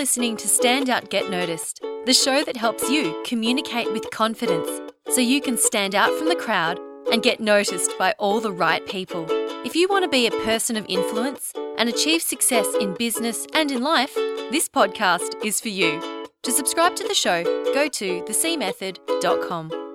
listening to Stand Out Get Noticed, the show that helps you communicate with confidence so you can stand out from the crowd and get noticed by all the right people. If you want to be a person of influence and achieve success in business and in life, this podcast is for you. To subscribe to the show, go to thecmethod.com.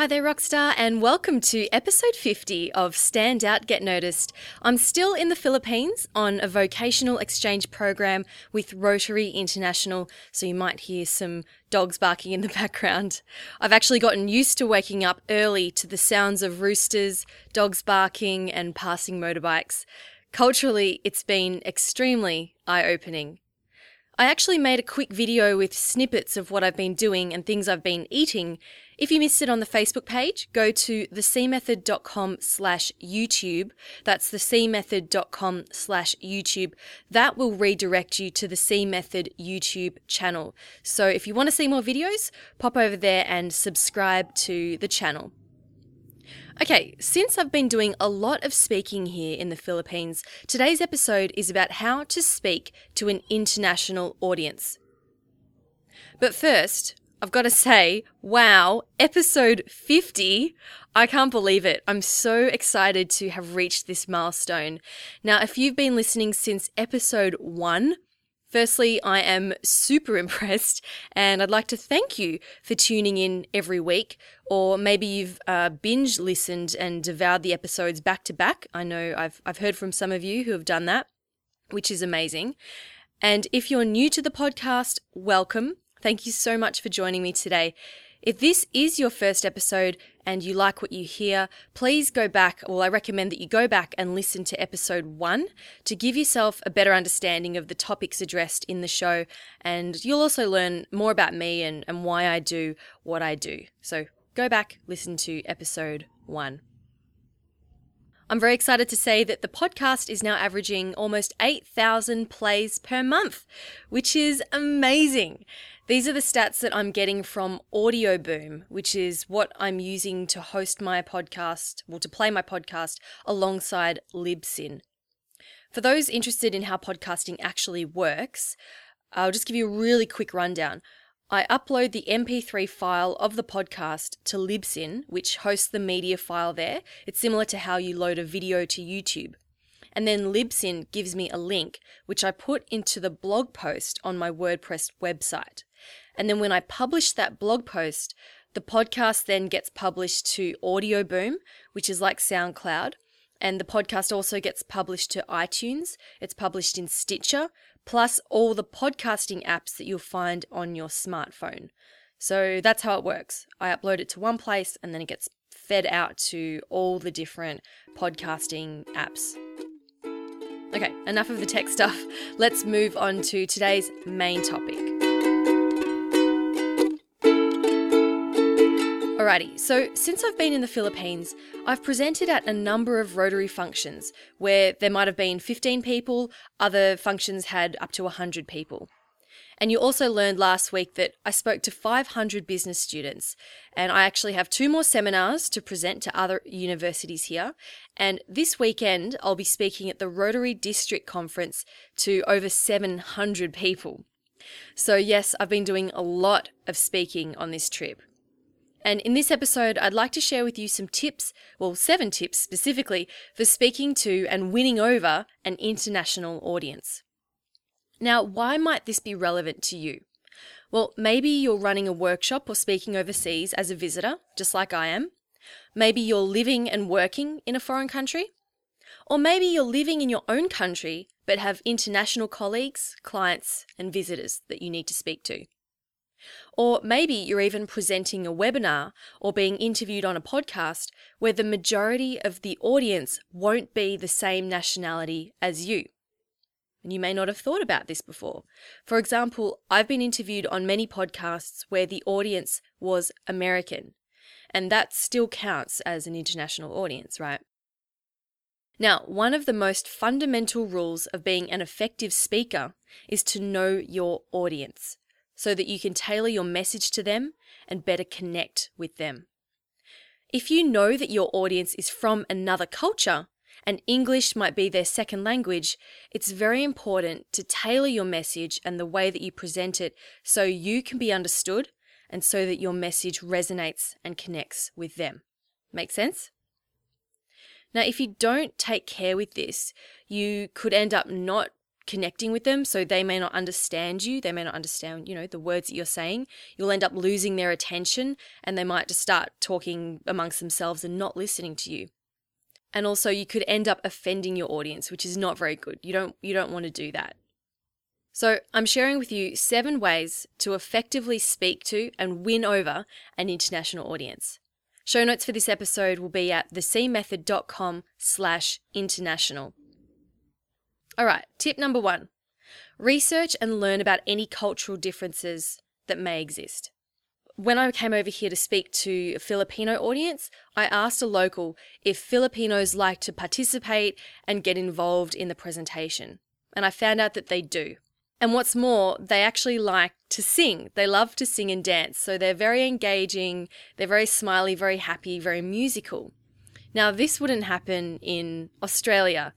Hi there, Rockstar, and welcome to episode 50 of Stand Out Get Noticed. I'm still in the Philippines on a vocational exchange program with Rotary International, so you might hear some dogs barking in the background. I've actually gotten used to waking up early to the sounds of roosters, dogs barking, and passing motorbikes. Culturally, it's been extremely eye opening. I actually made a quick video with snippets of what I've been doing and things I've been eating. If you missed it on the Facebook page, go to thecmethod.com slash YouTube. That's thecmethod.com slash YouTube. That will redirect you to the C Method YouTube channel. So if you want to see more videos, pop over there and subscribe to the channel. Okay, since I've been doing a lot of speaking here in the Philippines, today's episode is about how to speak to an international audience. But first, I've got to say, wow, episode 50. I can't believe it. I'm so excited to have reached this milestone. Now, if you've been listening since episode 1, Firstly, I am super impressed, and I'd like to thank you for tuning in every week. Or maybe you've uh, binge listened and devoured the episodes back to back. I know I've, I've heard from some of you who have done that, which is amazing. And if you're new to the podcast, welcome. Thank you so much for joining me today. If this is your first episode and you like what you hear, please go back. Well, I recommend that you go back and listen to episode one to give yourself a better understanding of the topics addressed in the show. And you'll also learn more about me and, and why I do what I do. So go back, listen to episode one. I'm very excited to say that the podcast is now averaging almost 8,000 plays per month, which is amazing. These are the stats that I'm getting from Audio Boom, which is what I'm using to host my podcast, well, to play my podcast alongside Libsyn. For those interested in how podcasting actually works, I'll just give you a really quick rundown. I upload the MP3 file of the podcast to Libsyn, which hosts the media file there. It's similar to how you load a video to YouTube. And then Libsyn gives me a link, which I put into the blog post on my WordPress website. And then when I publish that blog post, the podcast then gets published to Audio Boom, which is like SoundCloud. And the podcast also gets published to iTunes. It's published in Stitcher, plus all the podcasting apps that you'll find on your smartphone. So that's how it works. I upload it to one place and then it gets fed out to all the different podcasting apps. Okay, enough of the tech stuff. Let's move on to today's main topic. Alrighty, so since I've been in the Philippines, I've presented at a number of Rotary functions where there might have been 15 people, other functions had up to 100 people. And you also learned last week that I spoke to 500 business students, and I actually have two more seminars to present to other universities here. And this weekend, I'll be speaking at the Rotary District Conference to over 700 people. So, yes, I've been doing a lot of speaking on this trip. And in this episode, I'd like to share with you some tips, well, seven tips specifically, for speaking to and winning over an international audience. Now, why might this be relevant to you? Well, maybe you're running a workshop or speaking overseas as a visitor, just like I am. Maybe you're living and working in a foreign country. Or maybe you're living in your own country but have international colleagues, clients, and visitors that you need to speak to. Or maybe you're even presenting a webinar or being interviewed on a podcast where the majority of the audience won't be the same nationality as you. And you may not have thought about this before. For example, I've been interviewed on many podcasts where the audience was American, and that still counts as an international audience, right? Now, one of the most fundamental rules of being an effective speaker is to know your audience so that you can tailor your message to them and better connect with them. If you know that your audience is from another culture and English might be their second language, it's very important to tailor your message and the way that you present it so you can be understood and so that your message resonates and connects with them. Make sense? Now, if you don't take care with this, you could end up not connecting with them so they may not understand you they may not understand you know the words that you're saying. You'll end up losing their attention and they might just start talking amongst themselves and not listening to you. And also you could end up offending your audience which is not very good. You don't you don't want to do that. So i'm sharing with you seven ways to effectively speak to and win over an international audience. Show notes for this episode will be at thecmethod.com slash international all right, tip number one research and learn about any cultural differences that may exist. When I came over here to speak to a Filipino audience, I asked a local if Filipinos like to participate and get involved in the presentation. And I found out that they do. And what's more, they actually like to sing. They love to sing and dance. So they're very engaging, they're very smiley, very happy, very musical. Now, this wouldn't happen in Australia.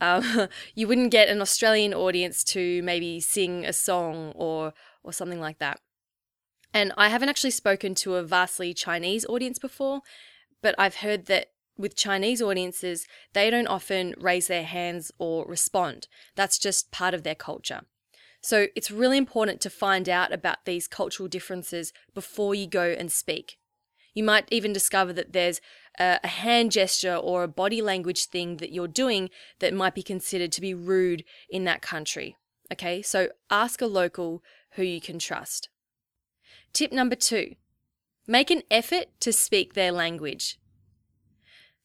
Um, you wouldn't get an Australian audience to maybe sing a song or or something like that. And I haven't actually spoken to a vastly Chinese audience before, but I've heard that with Chinese audiences, they don't often raise their hands or respond. That's just part of their culture. So it's really important to find out about these cultural differences before you go and speak. You might even discover that there's a, hand gesture or a body language thing that you're doing that might be considered to be rude in that country. Okay, so ask a local who you can trust. Tip number two make an effort to speak their language.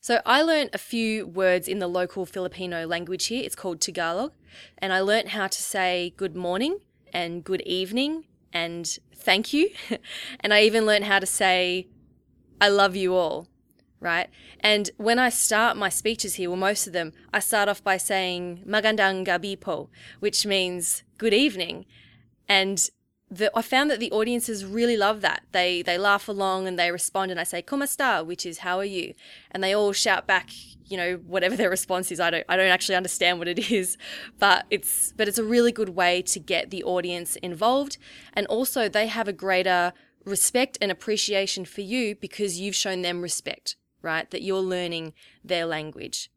So I learned a few words in the local Filipino language here. It's called Tagalog. And I learned how to say good morning and good evening and thank you. and I even learned how to say I love you all right? And when I start my speeches here, well, most of them, I start off by saying magandang gabi po, which means good evening. And the, I found that the audiences really love that. They they laugh along and they respond, and I say "Kumusta," which is "How are you?" and they all shout back, you know, whatever their response is. I don't I don't actually understand what it is, but it's but it's a really good way to get the audience involved, and also they have a greater respect and appreciation for you because you've shown them respect right? That you're learning their language.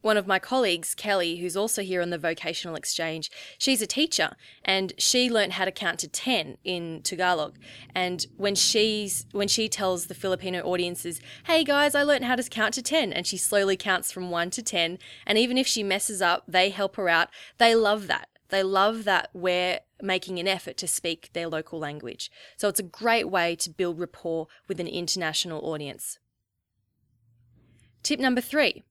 One of my colleagues, Kelly, who's also here on the vocational exchange, she's a teacher and she learned how to count to 10 in Tagalog. And when she's when she tells the Filipino audiences, "Hey guys, I learned how to count to 10." And she slowly counts from 1 to 10, and even if she messes up, they help her out. They love that. They love that we're making an effort to speak their local language. So it's a great way to build rapport with an international audience. Tip number three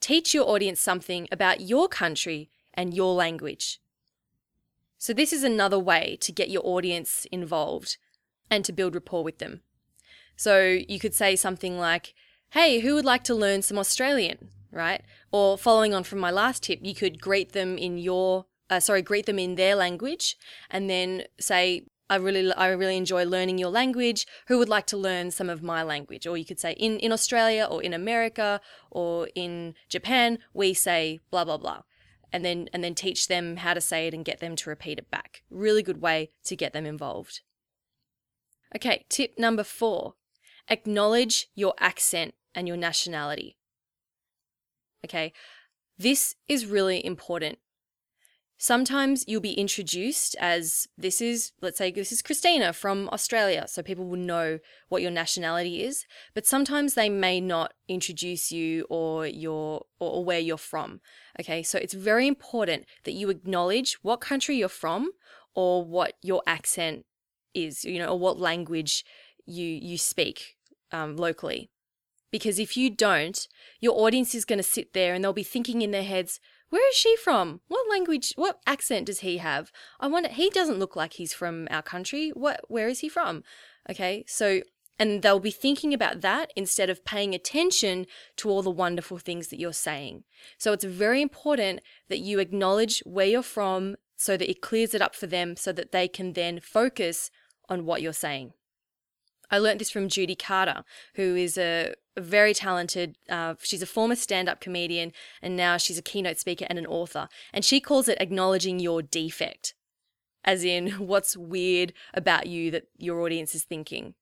teach your audience something about your country and your language. So, this is another way to get your audience involved and to build rapport with them. So, you could say something like, Hey, who would like to learn some Australian? Right? Or following on from my last tip, you could greet them in your, uh, sorry, greet them in their language and then say, I really, I really enjoy learning your language. Who would like to learn some of my language? Or you could say in, in Australia or in America or in Japan, we say blah, blah, blah. And then, and then teach them how to say it and get them to repeat it back. Really good way to get them involved. Okay, tip number four acknowledge your accent and your nationality. Okay, this is really important Sometimes you'll be introduced as this is, let's say, this is Christina from Australia, so people will know what your nationality is. But sometimes they may not introduce you or your or where you're from. Okay, so it's very important that you acknowledge what country you're from or what your accent is, you know, or what language you you speak um, locally. Because if you don't, your audience is going to sit there and they'll be thinking in their heads, where is she from? What language, what accent does he have? I wonder, he doesn't look like he's from our country. What, where is he from? Okay, so, and they'll be thinking about that instead of paying attention to all the wonderful things that you're saying. So it's very important that you acknowledge where you're from so that it clears it up for them so that they can then focus on what you're saying. I learnt this from Judy Carter, who is a very talented, uh, she's a former stand up comedian and now she's a keynote speaker and an author. And she calls it acknowledging your defect, as in what's weird about you that your audience is thinking.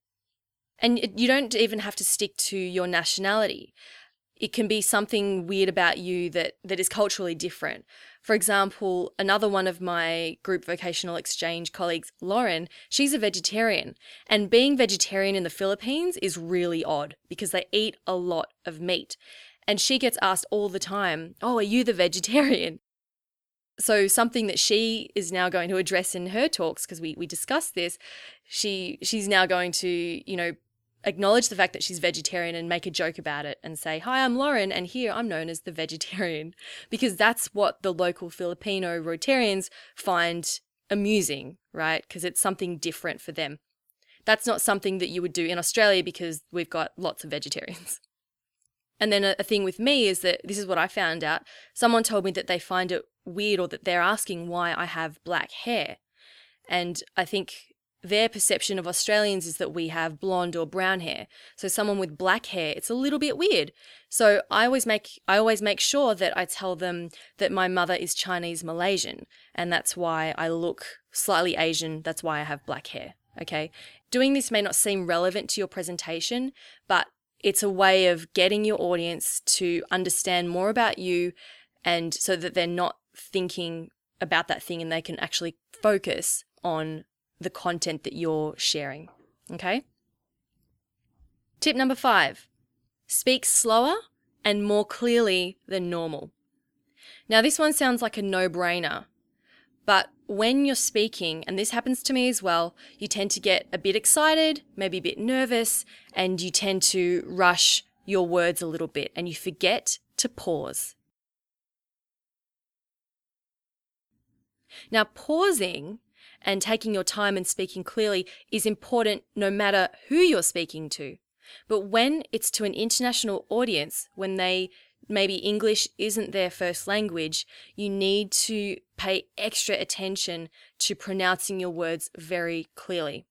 And you don't even have to stick to your nationality it can be something weird about you that that is culturally different. For example, another one of my group vocational exchange colleagues, Lauren, she's a vegetarian, and being vegetarian in the Philippines is really odd because they eat a lot of meat. And she gets asked all the time, "Oh, are you the vegetarian?" So something that she is now going to address in her talks because we we discussed this, she she's now going to, you know, acknowledge the fact that she's vegetarian and make a joke about it and say, Hi, I'm Lauren, and here I'm known as the vegetarian. Because that's what the local Filipino Rotarians find amusing, right? Because it's something different for them. That's not something that you would do in Australia because we've got lots of vegetarians. And then a, a thing with me is that this is what I found out. Someone told me that they find it weird or that they're asking why I have black hair. And I think their perception of Australians is that we have blonde or brown hair. So someone with black hair, it's a little bit weird. So I always make I always make sure that I tell them that my mother is Chinese Malaysian and that's why I look slightly Asian, that's why I have black hair. Okay? Doing this may not seem relevant to your presentation, but it's a way of getting your audience to understand more about you and so that they're not thinking about that thing and they can actually focus on the content that you're sharing. Okay? Tip number five speak slower and more clearly than normal. Now, this one sounds like a no brainer, but when you're speaking, and this happens to me as well, you tend to get a bit excited, maybe a bit nervous, and you tend to rush your words a little bit and you forget to pause. Now, pausing and taking your time and speaking clearly is important no matter who you're speaking to. But when it's to an international audience, when they maybe English isn't their first language, you need to pay extra attention to pronouncing your words very clearly.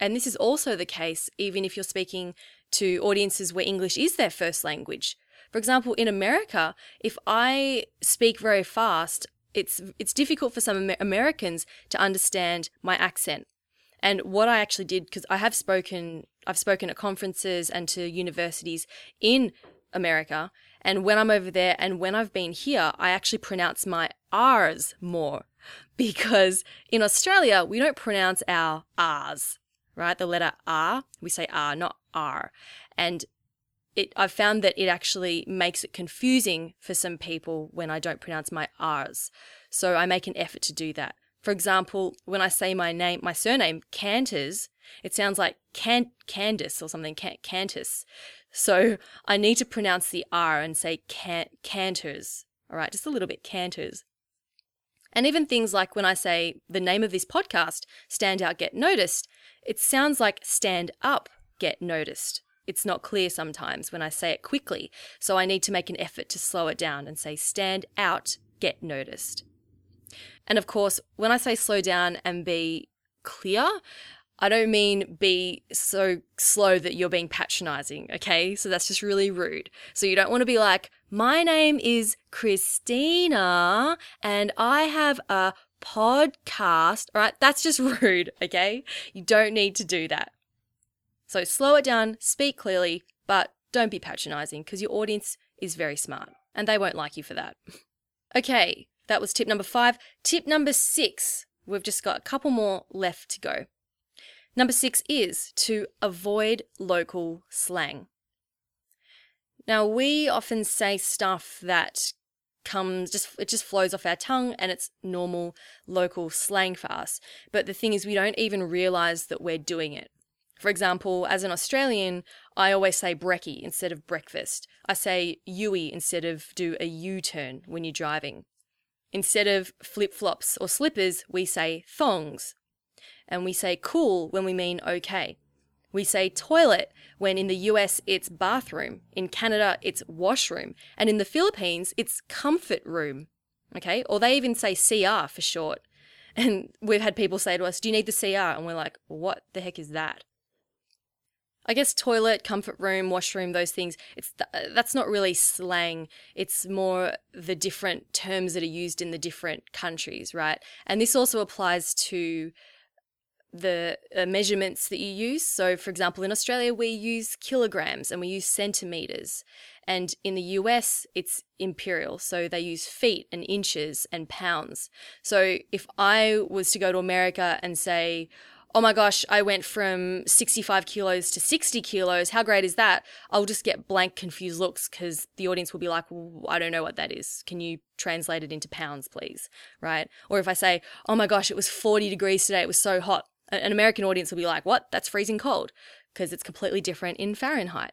And this is also the case even if you're speaking to audiences where English is their first language. For example, in America, if I speak very fast, it's it's difficult for some Americans to understand my accent. And what I actually did because I have spoken I've spoken at conferences and to universities in America and when I'm over there and when I've been here I actually pronounce my r's more. Because in Australia we don't pronounce our r's right? The letter r we say r not r. And it I've found that it actually makes it confusing for some people when I don't pronounce my R's. So I make an effort to do that. For example, when I say my name, my surname, Canters, it sounds like Can- Candice or something, Can- Cantus. So I need to pronounce the R and say can- Canters. All right, just a little bit, Canters. And even things like when I say the name of this podcast, Stand Out, Get Noticed, it sounds like Stand Up, Get Noticed it's not clear sometimes when I say it quickly, so I need to make an effort to slow it down and say stand out, get noticed. And of course, when I say slow down and be clear, I don't mean be so slow that you're being patronizing, okay? So that's just really rude. So you don't want to be like, my name is Christina and I have a podcast. All right, that's just rude, okay? You don't need to do that. So slow it down, speak clearly, but don't be patronizing because your audience is very smart and they won't like you for that. okay, that was tip number five. Tip number six, we've just got a couple more left to go. Number six is to avoid local slang. Now, we often say stuff that comes just it just flows off our tongue and it's normal local slang for us but the thing is we don't even realize that we're doing it For example, as an Australian, I always say brekkie instead of breakfast. I say uey instead of do a U turn when you're driving. Instead of flip flops or slippers, we say thongs. And we say cool when we mean okay. We say toilet when in the US it's bathroom, in Canada it's washroom, and in the Philippines it's comfort room. Okay? Or they even say CR for short. And we've had people say to us, Do you need the CR? And we're like, What the heck is that? I guess toilet, comfort room, washroom, those things, it's th- that's not really slang. It's more the different terms that are used in the different countries, right? And this also applies to the uh, measurements that you use. So, for example, in Australia, we use kilograms and we use centimeters. And in the US, it's imperial. So they use feet and inches and pounds. So if I was to go to America and say, oh my gosh, I went from 65 kilos to 60 kilos. How great is that? I'll just get blank, confused looks because the audience will be like, well, I don't know what that is. Can you translate it into pounds, please? Right? Or if I say, oh my gosh, it was 40 degrees today, it was so hot. An American audience will be like, what? That's freezing cold because it's completely different in Fahrenheit.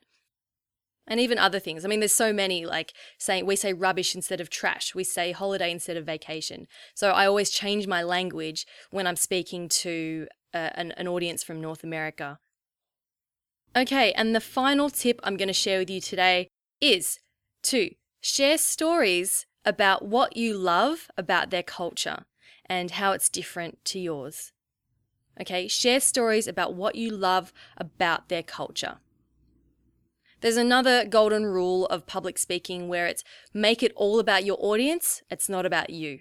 And even other things. I mean, there's so many like saying we say rubbish instead of trash. We say holiday instead of vacation. So I always change my language when I'm speaking to uh, an, an audience from North America. Okay, and the final tip I'm going to share with you today is to share stories about what you love about their culture and how it's different to yours. Okay, share stories about what you love about their culture. There's another golden rule of public speaking where it's make it all about your audience, it's not about you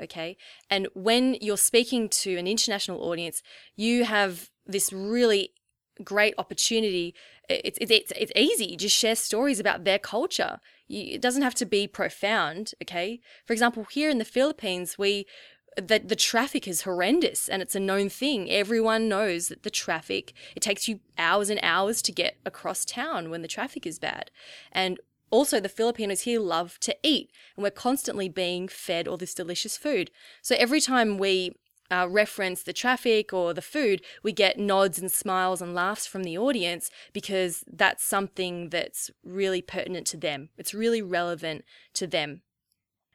okay? And when you're speaking to an international audience, you have this really great opportunity. It's, it's, it's easy. Just share stories about their culture. You, it doesn't have to be profound, okay? For example, here in the Philippines, we the, the traffic is horrendous and it's a known thing. Everyone knows that the traffic, it takes you hours and hours to get across town when the traffic is bad. And also, the Filipinos here love to eat, and we're constantly being fed all this delicious food. So every time we uh, reference the traffic or the food, we get nods and smiles and laughs from the audience because that's something that's really pertinent to them. It's really relevant to them.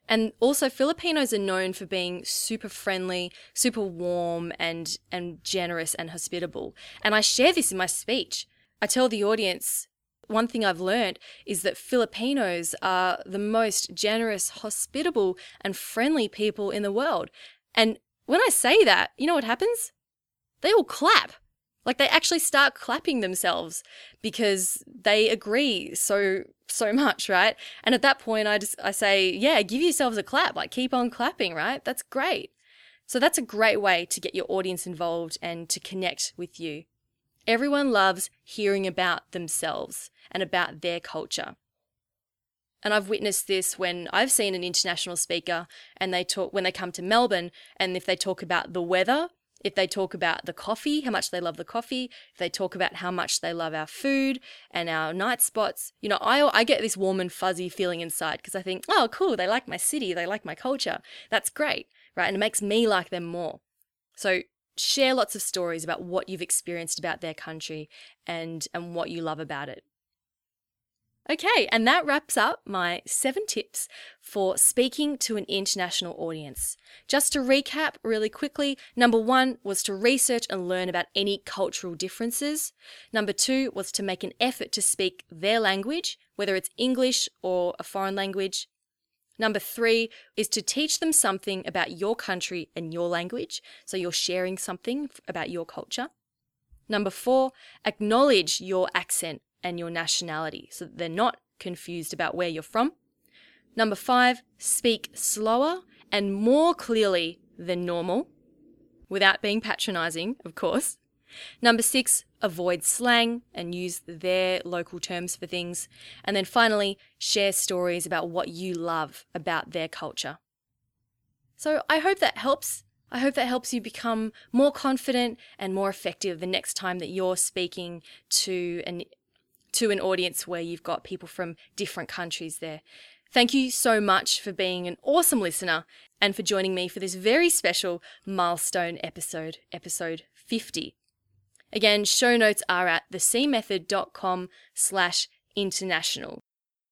And also, Filipinos are known for being super friendly, super warm, and, and generous and hospitable. And I share this in my speech. I tell the audience one thing I've learned is that Filipinos are the most generous, hospitable, and friendly people in the world. And when I say that, you know what happens? They all clap. Like they actually start clapping themselves because they agree so so much, right? And at that point I just I say, yeah, give yourselves a clap. Like keep on clapping, right? That's great. So that's a great way to get your audience involved and to connect with you. Everyone loves hearing about themselves and about their culture. And I've witnessed this when I've seen an international speaker and they talk when they come to Melbourne and if they talk about the weather, if they talk about the coffee, how much they love the coffee, if they talk about how much they love our food and our night spots, you know, I, I get this warm and fuzzy feeling inside because I think, oh, cool, they like my city, they like my culture. That's great, right? And it makes me like them more. So share lots of stories about what you've experienced about their country and, and what you love about it. Okay, and that wraps up my seven tips for speaking to an international audience. Just to recap really quickly number one was to research and learn about any cultural differences. Number two was to make an effort to speak their language, whether it's English or a foreign language. Number three is to teach them something about your country and your language, so you're sharing something about your culture. Number four, acknowledge your accent and your nationality so that they're not confused about where you're from. Number five, speak slower and more clearly than normal without being patronizing, of course. Number six, avoid slang and use their local terms for things. And then finally, share stories about what you love about their culture. So I hope that helps. I hope that helps you become more confident and more effective the next time that you're speaking to an to an audience where you've got people from different countries there. Thank you so much for being an awesome listener and for joining me for this very special milestone episode, episode 50. Again, show notes are at thecmethod.com slash international.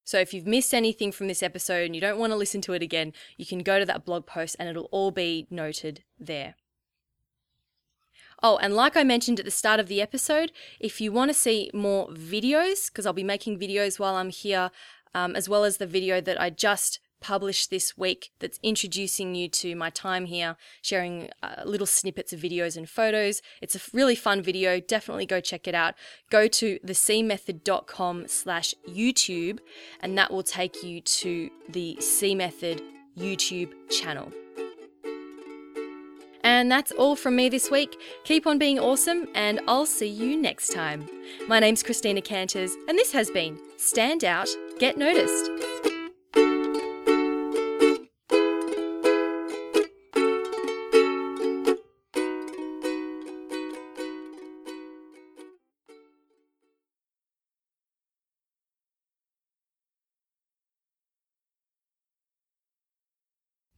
So if you've missed anything from this episode and you don't want to listen to it again, you can go to that blog post and it'll all be noted there. Oh, and like I mentioned at the start of the episode, if you want to see more videos, because I'll be making videos while I'm here, um, as well as the video that I just published this week that's introducing you to my time here, sharing uh, little snippets of videos and photos. It's a really fun video. Definitely go check it out. Go to thecmethod.com slash YouTube and that will take you to the C Method YouTube channel. And that's all from me this week. Keep on being awesome, and I'll see you next time. My name's Christina Canters, and this has been Stand Out, Get Noticed.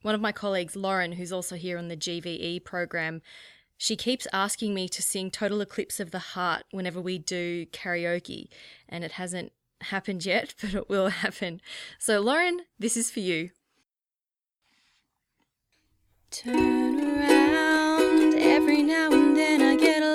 One of my colleagues, Lauren, who's also here on the GVE program, she keeps asking me to sing Total Eclipse of the Heart whenever we do karaoke, and it hasn't happened yet, but it will happen. So, Lauren, this is for you. Turn around every now and then I get a